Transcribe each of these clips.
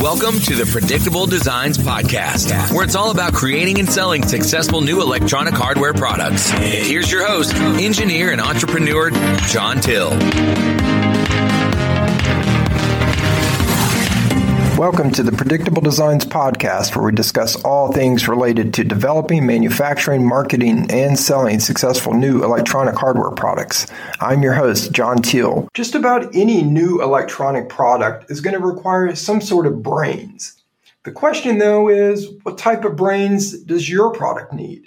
Welcome to the Predictable Designs Podcast, where it's all about creating and selling successful new electronic hardware products. Here's your host, engineer and entrepreneur, John Teel. Welcome to the Predictable Designs Podcast, where we discuss all things related to developing, manufacturing, marketing, and selling successful new electronic hardware products. I'm your host, John Teel. Just about any new electronic product is going to require some sort of brains. The question, though, is what type of brains does your product need?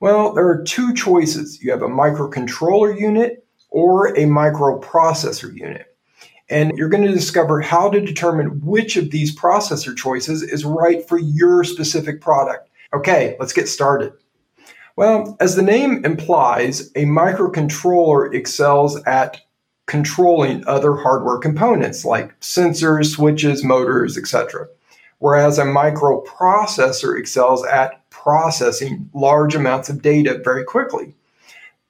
Well, there are two choices you have a microcontroller unit or a microprocessor unit. And you're going to discover how to determine which of these processor choices is right for your specific product. Okay, let's get started. Well, as the name implies, a microcontroller excels at controlling other hardware components like sensors, switches, motors, etc. Whereas a microprocessor excels at processing large amounts of data very quickly.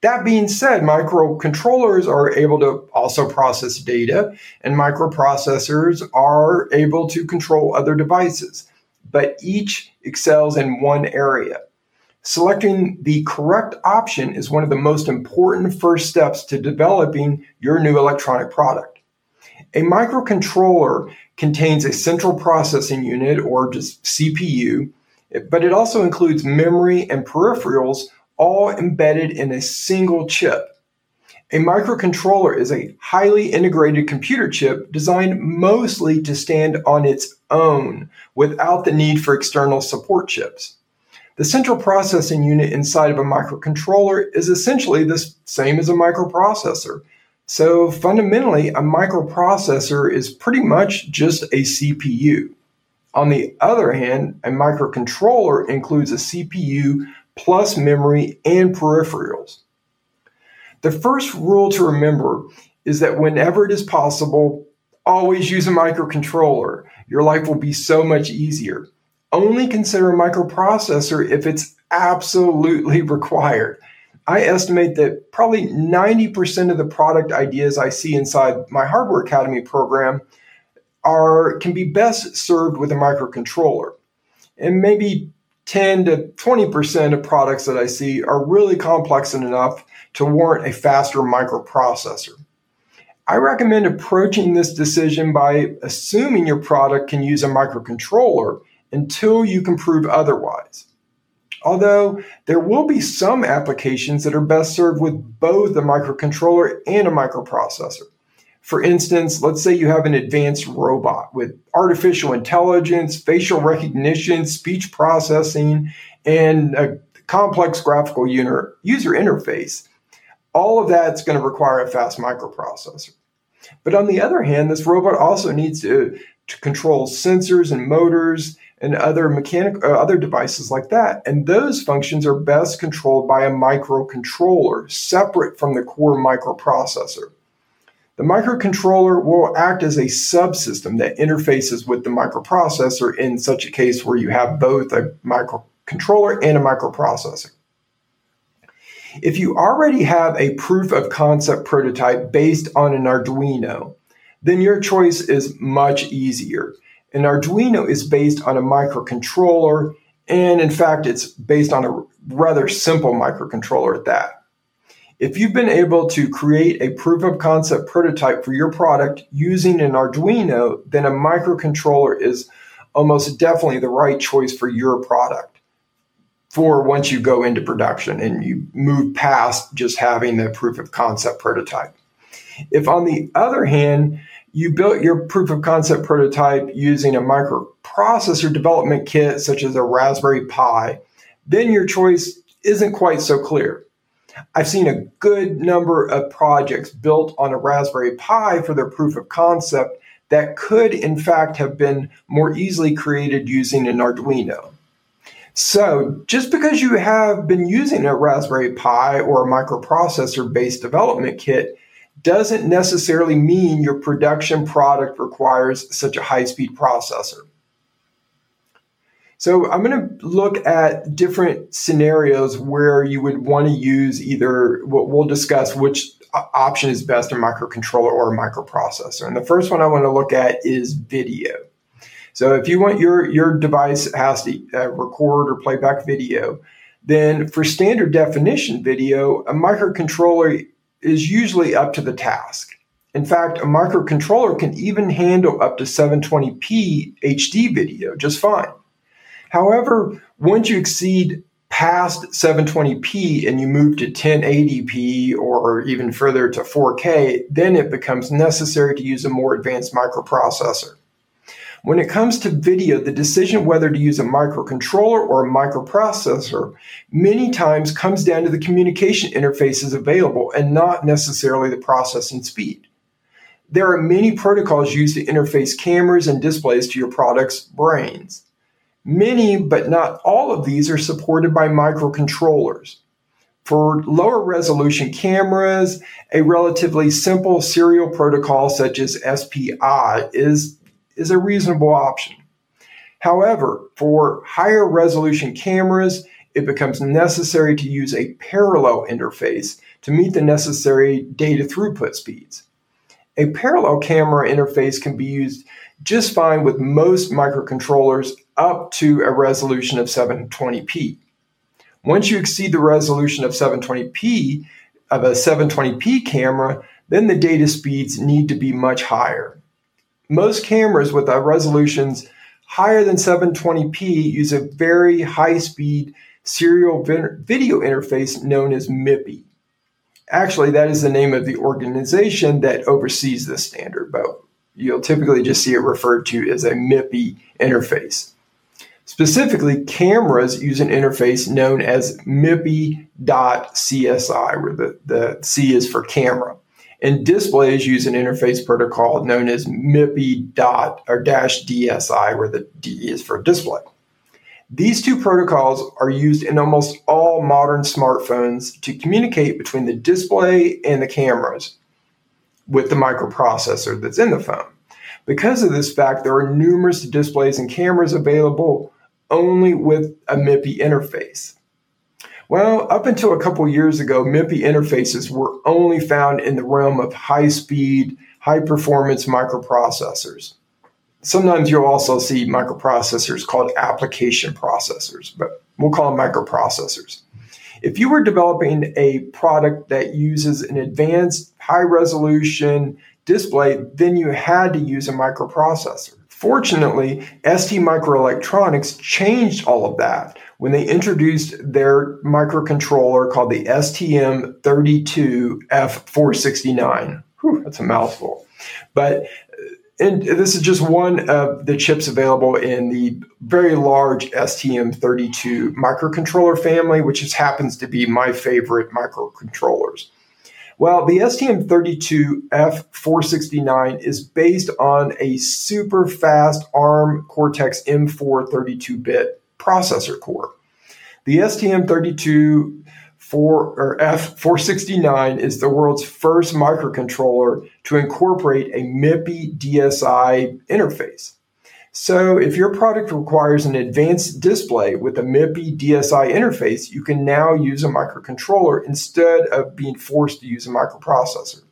That being said, microcontrollers are able to also process data, and microprocessors are able to control other devices, but each excels in one area. Selecting the correct option is one of the most important first steps to developing your new electronic product. A microcontroller contains a central processing unit or just CPU, but it also includes memory and peripherals all embedded in a single chip. A microcontroller is a highly integrated computer chip designed mostly to stand on its own without the need for external support chips. The central processing unit inside of a microcontroller is essentially the same as a microprocessor. So fundamentally, a microprocessor is pretty much just a CPU. On the other hand, a microcontroller includes a CPU plus memory and peripherals. The first rule to remember is that whenever it is possible, always use a microcontroller. Your life will be so much easier. Only consider a microprocessor if it's absolutely required. I estimate that probably 90% of the product ideas I see inside my Hardware Academy program are can be best served with a microcontroller. And maybe 10 to 20% of products that I see are really complex enough to warrant a faster microprocessor. I recommend approaching this decision by assuming your product can use a microcontroller until you can prove otherwise. Although there will be some applications that are best served with both a microcontroller and a microprocessor. For instance, let's say you have an advanced robot with artificial intelligence, facial recognition, speech processing, and a complex graphical user interface. All of that's going to require a fast microprocessor. But on the other hand, this robot also needs to, to control sensors and motors and other mechanic uh, other devices like that. And those functions are best controlled by a microcontroller separate from the core microprocessor. The microcontroller will act as a subsystem that interfaces with the microprocessor in such a case where you have both a microcontroller and a microprocessor. If you already have a proof of concept prototype based on an Arduino, then your choice is much easier. An Arduino is based on a microcontroller, and in fact, it's based on a rather simple microcontroller at that. If you've been able to create a proof of concept prototype for your product using an Arduino, then a microcontroller is almost definitely the right choice for your product for once you go into production and you move past just having the proof of concept prototype. If, on the other hand, you built your proof of concept prototype using a microprocessor development kit such as a Raspberry Pi, then your choice isn't quite so clear. I've seen a good number of projects built on a Raspberry Pi for their proof of concept that could, in fact, have been more easily created using an Arduino. So, just because you have been using a Raspberry Pi or a microprocessor based development kit doesn't necessarily mean your production product requires such a high speed processor. So I'm going to look at different scenarios where you would want to use either, what we'll discuss which option is best, a microcontroller or a microprocessor. And the first one I want to look at is video. So if you want your, your device has to uh, record or play back video, then for standard definition video, a microcontroller is usually up to the task. In fact, a microcontroller can even handle up to 720p HD video just fine. However, once you exceed past 720p and you move to 1080p or even further to 4K, then it becomes necessary to use a more advanced microprocessor. When it comes to video, the decision whether to use a microcontroller or a microprocessor many times comes down to the communication interfaces available and not necessarily the processing speed. There are many protocols used to interface cameras and displays to your product's brains. Many, but not all of these, are supported by microcontrollers. For lower resolution cameras, a relatively simple serial protocol such as SPI is, is a reasonable option. However, for higher resolution cameras, it becomes necessary to use a parallel interface to meet the necessary data throughput speeds. A parallel camera interface can be used just fine with most microcontrollers up to a resolution of 720p. Once you exceed the resolution of 720p of a 720p camera, then the data speeds need to be much higher. Most cameras with resolutions higher than 720p use a very high speed serial video interface known as MIPI. Actually, that is the name of the organization that oversees this standard, but you'll typically just see it referred to as a MIPI interface. Specifically, cameras use an interface known as MIPI.CSI, where the, the C is for camera. And displays use an interface protocol known as MIPI dot or dash DSI, where the D is for display. These two protocols are used in almost all modern smartphones to communicate between the display and the cameras with the microprocessor that's in the phone. Because of this fact, there are numerous displays and cameras available only with a MIPI interface. Well, up until a couple years ago, MIPI interfaces were only found in the realm of high speed, high performance microprocessors. Sometimes you'll also see microprocessors called application processors, but we'll call them microprocessors. If you were developing a product that uses an advanced high resolution display, then you had to use a microprocessor. Fortunately, ST Microelectronics changed all of that when they introduced their microcontroller called the STM32F469. Whew, that's a mouthful. But uh, and this is just one of the chips available in the very large STM32 microcontroller family, which just happens to be my favorite microcontrollers. Well, the STM32F469 is based on a super fast ARM Cortex M4 32 bit processor core. The STM32 4 or F469 is the world's first microcontroller to incorporate a MIPI DSI interface. So, if your product requires an advanced display with a MIPI DSI interface, you can now use a microcontroller instead of being forced to use a microprocessor.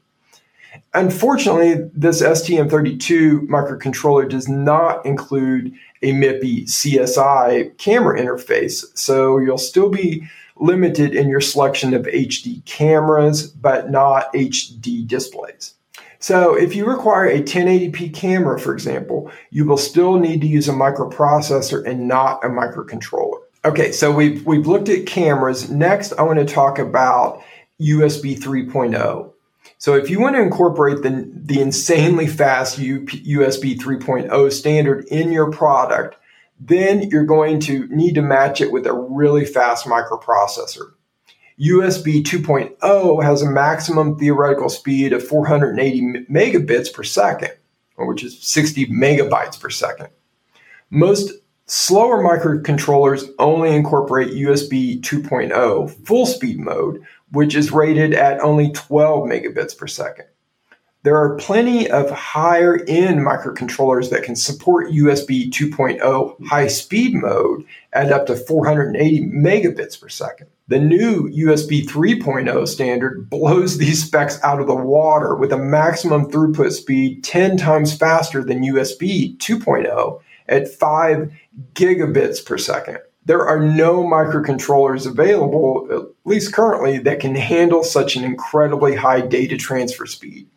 Unfortunately, this STM32 microcontroller does not include a MIPI CSI camera interface, so you'll still be limited in your selection of HD cameras, but not HD displays. So if you require a 1080p camera, for example, you will still need to use a microprocessor and not a microcontroller. Okay, so we've, we've looked at cameras. Next, I want to talk about USB 3.0. So if you want to incorporate the, the insanely fast USB 3.0 standard in your product, then you're going to need to match it with a really fast microprocessor. USB 2.0 has a maximum theoretical speed of 480 megabits per second, which is 60 megabytes per second. Most slower microcontrollers only incorporate USB 2.0 full speed mode, which is rated at only 12 megabits per second. There are plenty of higher end microcontrollers that can support USB 2.0 high speed mode at up to 480 megabits per second. The new USB 3.0 standard blows these specs out of the water with a maximum throughput speed 10 times faster than USB 2.0 at 5 gigabits per second. There are no microcontrollers available, at least currently, that can handle such an incredibly high data transfer speed.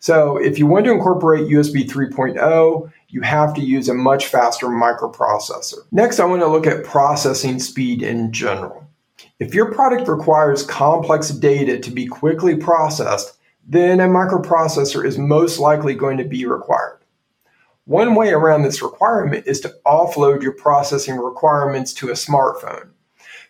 So, if you want to incorporate USB 3.0, you have to use a much faster microprocessor. Next, I want to look at processing speed in general. If your product requires complex data to be quickly processed, then a microprocessor is most likely going to be required. One way around this requirement is to offload your processing requirements to a smartphone.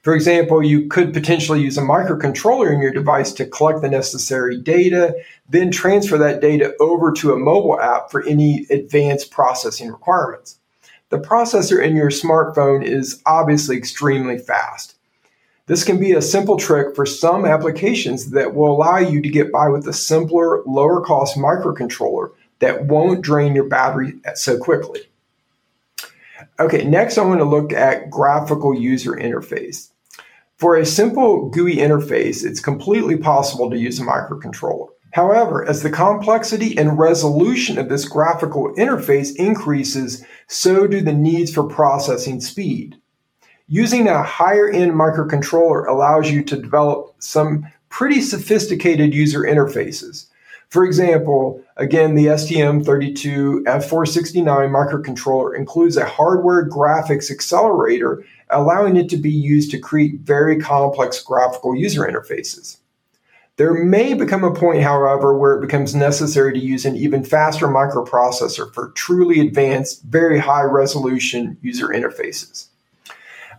For example, you could potentially use a microcontroller in your device to collect the necessary data, then transfer that data over to a mobile app for any advanced processing requirements. The processor in your smartphone is obviously extremely fast. This can be a simple trick for some applications that will allow you to get by with a simpler, lower cost microcontroller that won't drain your battery so quickly. Okay, next I want to look at graphical user interface. For a simple GUI interface, it's completely possible to use a microcontroller. However, as the complexity and resolution of this graphical interface increases, so do the needs for processing speed. Using a higher end microcontroller allows you to develop some pretty sophisticated user interfaces. For example, again, the STM32F469 microcontroller includes a hardware graphics accelerator, allowing it to be used to create very complex graphical user interfaces. There may become a point, however, where it becomes necessary to use an even faster microprocessor for truly advanced, very high resolution user interfaces.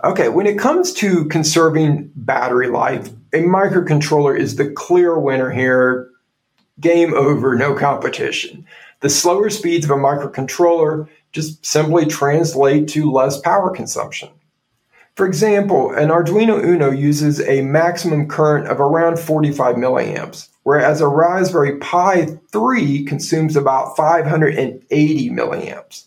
Okay, when it comes to conserving battery life, a microcontroller is the clear winner here game over, no competition. The slower speeds of a microcontroller just simply translate to less power consumption. For example, an Arduino Uno uses a maximum current of around 45 milliamps, whereas a Raspberry Pi 3 consumes about 580 milliamps.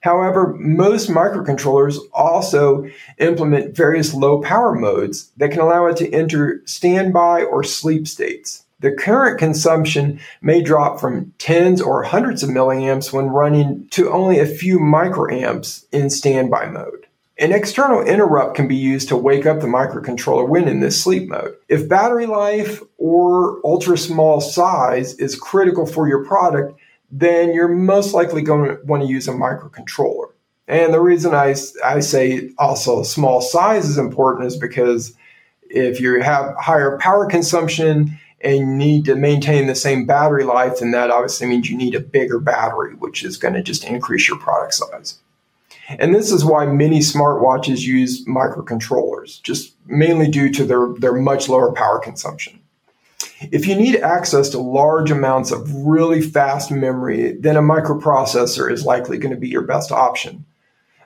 However, most microcontrollers also implement various low power modes that can allow it to enter standby or sleep states. The current consumption may drop from tens or hundreds of milliamps when running to only a few microamps in standby mode. An external interrupt can be used to wake up the microcontroller when in this sleep mode. If battery life or ultra small size is critical for your product, then you're most likely going to want to use a microcontroller. And the reason I, I say also small size is important is because if you have higher power consumption, and you need to maintain the same battery life, then that obviously means you need a bigger battery, which is going to just increase your product size. And this is why many smartwatches use microcontrollers, just mainly due to their, their much lower power consumption. If you need access to large amounts of really fast memory, then a microprocessor is likely going to be your best option.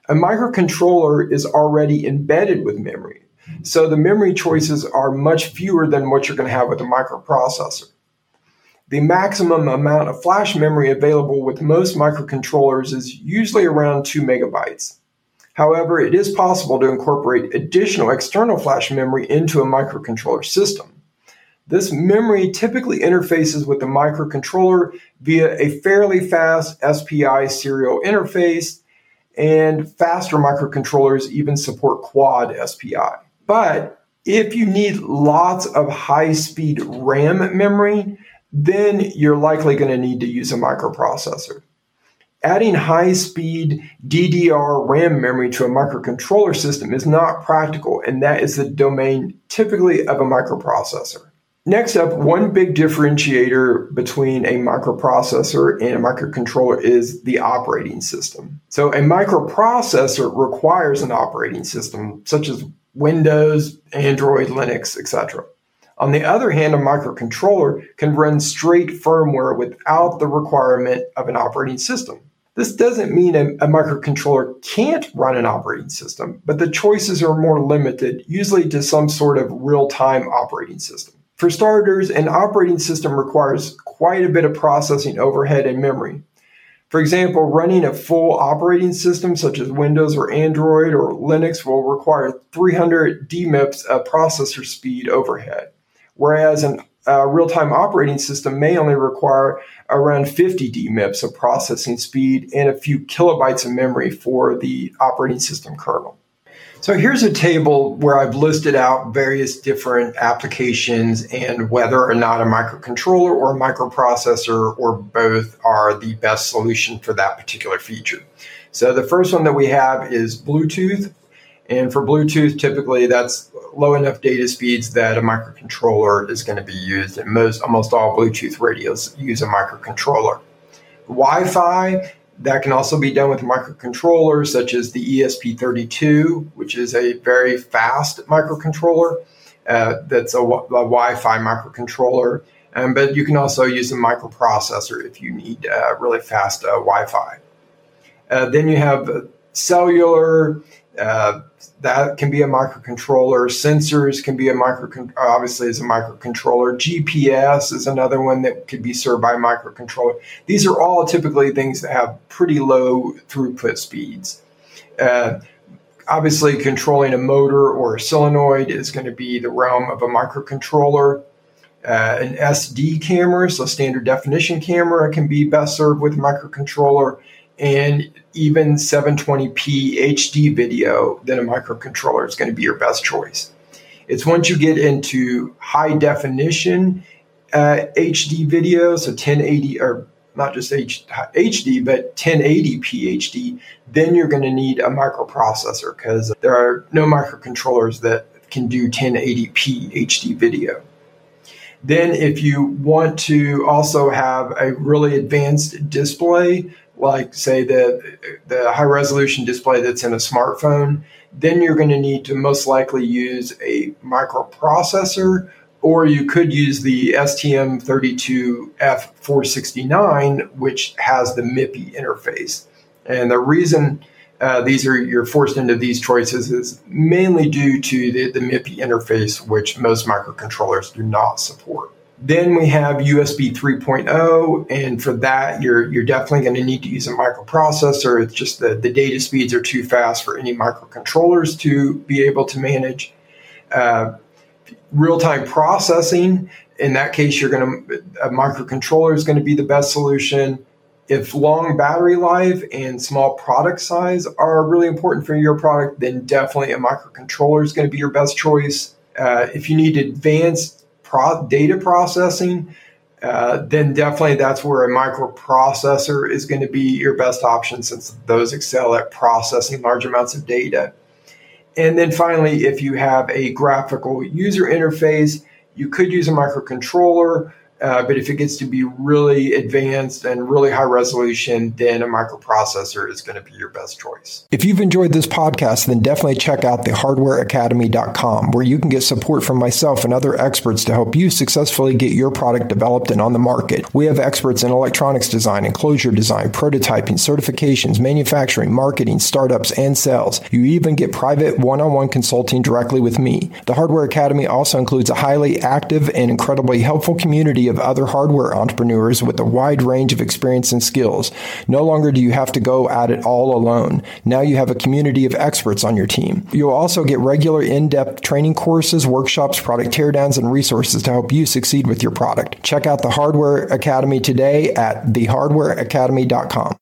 A microcontroller is already embedded with memory, so the memory choices are much fewer than what you're going to have with a microprocessor. The maximum amount of flash memory available with most microcontrollers is usually around 2 megabytes. However, it is possible to incorporate additional external flash memory into a microcontroller system. This memory typically interfaces with the microcontroller via a fairly fast SPI serial interface, and faster microcontrollers even support quad SPI. But if you need lots of high speed RAM memory, then you're likely going to need to use a microprocessor. Adding high speed DDR RAM memory to a microcontroller system is not practical, and that is the domain typically of a microprocessor. Next up, one big differentiator between a microprocessor and a microcontroller is the operating system. So, a microprocessor requires an operating system, such as Windows, Android, Linux, etc. On the other hand, a microcontroller can run straight firmware without the requirement of an operating system. This doesn't mean a, a, microcontroller can't run an operating system, but the choices are more limited, usually to some sort of real time operating system. For starters, an operating system requires quite a bit of processing overhead and memory. For example, running a full operating system such as Windows or Android or Linux will require 300 DMIPS of processor speed overhead, whereas an a real time operating system may only require around 50 DMIPS of processing speed and a few kilobytes of memory for the operating system kernel. So here's a table where I've listed out various different applications and whether or not a microcontroller or a microprocessor or both are the best solution for that particular feature. So the first one that we have is Bluetooth. And for Bluetooth, typically that's low enough data speeds that a microcontroller is going to be used. And most, almost all Bluetooth radios use a microcontroller. Wi-Fi, that can also be done with microcontrollers such as the ESP32, which is a very fast microcontroller. Uh, that's a, a, Wi-Fi microcontroller. Um, but you can also use a microprocessor if you need uh, really fast uh, Wi-Fi. Uh, then you have cellular uh, that can be a microcontroller. Sensors can be a micro, obviously is a microcontroller. GPS is another one that could be served by microcontroller. These are all typically things that have pretty low throughput speeds. Uh, obviously, controlling a motor or a solenoid is going to be the realm of a microcontroller. Uh, an SD camera, so standard definition camera, can be best served with a microcontroller and even 720p HD video, then a microcontroller is going to be your best choice. It's once you get into high definition uh, HD video, so 1080 or not just H, HD, but 1080p HD, then you're going to need a microprocessor because there are no microcontrollers that can do 1080p HD video. Then, if you want to also have a really advanced display, like say the the high resolution display that's in a smartphone, then you're going to need to most likely use a microprocessor or you could use the STM32F469 which has the MIPI interface. And the reason uh, these are you're forced into these choices is mainly due to the, the MIPI interface, which most microcontrollers do not support. Then we have USB 3.0, and for that, you're you're definitely going to need to use a microprocessor. It's just that the data speeds are too fast for any microcontrollers to be able to manage. Uh, real-time processing. In that case, you're going to a microcontroller is going to be the best solution. If long battery life and small product size are really important for your product, then definitely a microcontroller is going to be your best choice. Uh, if you need advanced pro- data processing, uh, then definitely that's where a microprocessor is going to be your best option since those excel at processing large amounts of data. And then finally, if you have a graphical user interface, you could use a microcontroller uh, but if it gets to be really advanced and really high resolution, then a microprocessor is going to be your best choice. If you've enjoyed this podcast, then definitely check out the hardwareacademy.com where you can get support from myself and other experts to help you successfully get your product developed and on the market. We have experts in electronics design, enclosure design, prototyping, certifications, manufacturing, marketing, startups, and sales. You even get private one-on-one consulting directly with me. The Hardware Academy also includes a highly active and incredibly helpful of other hardware entrepreneurs with a wide range of experience and skills. No longer do you have to go at it all alone. Now you have a community of experts on your team. You'll also get regular in-depth training courses, workshops, product teardowns, and resources to help you succeed with your product. Check out the Hardware Academy today at thehardwareacademy.com.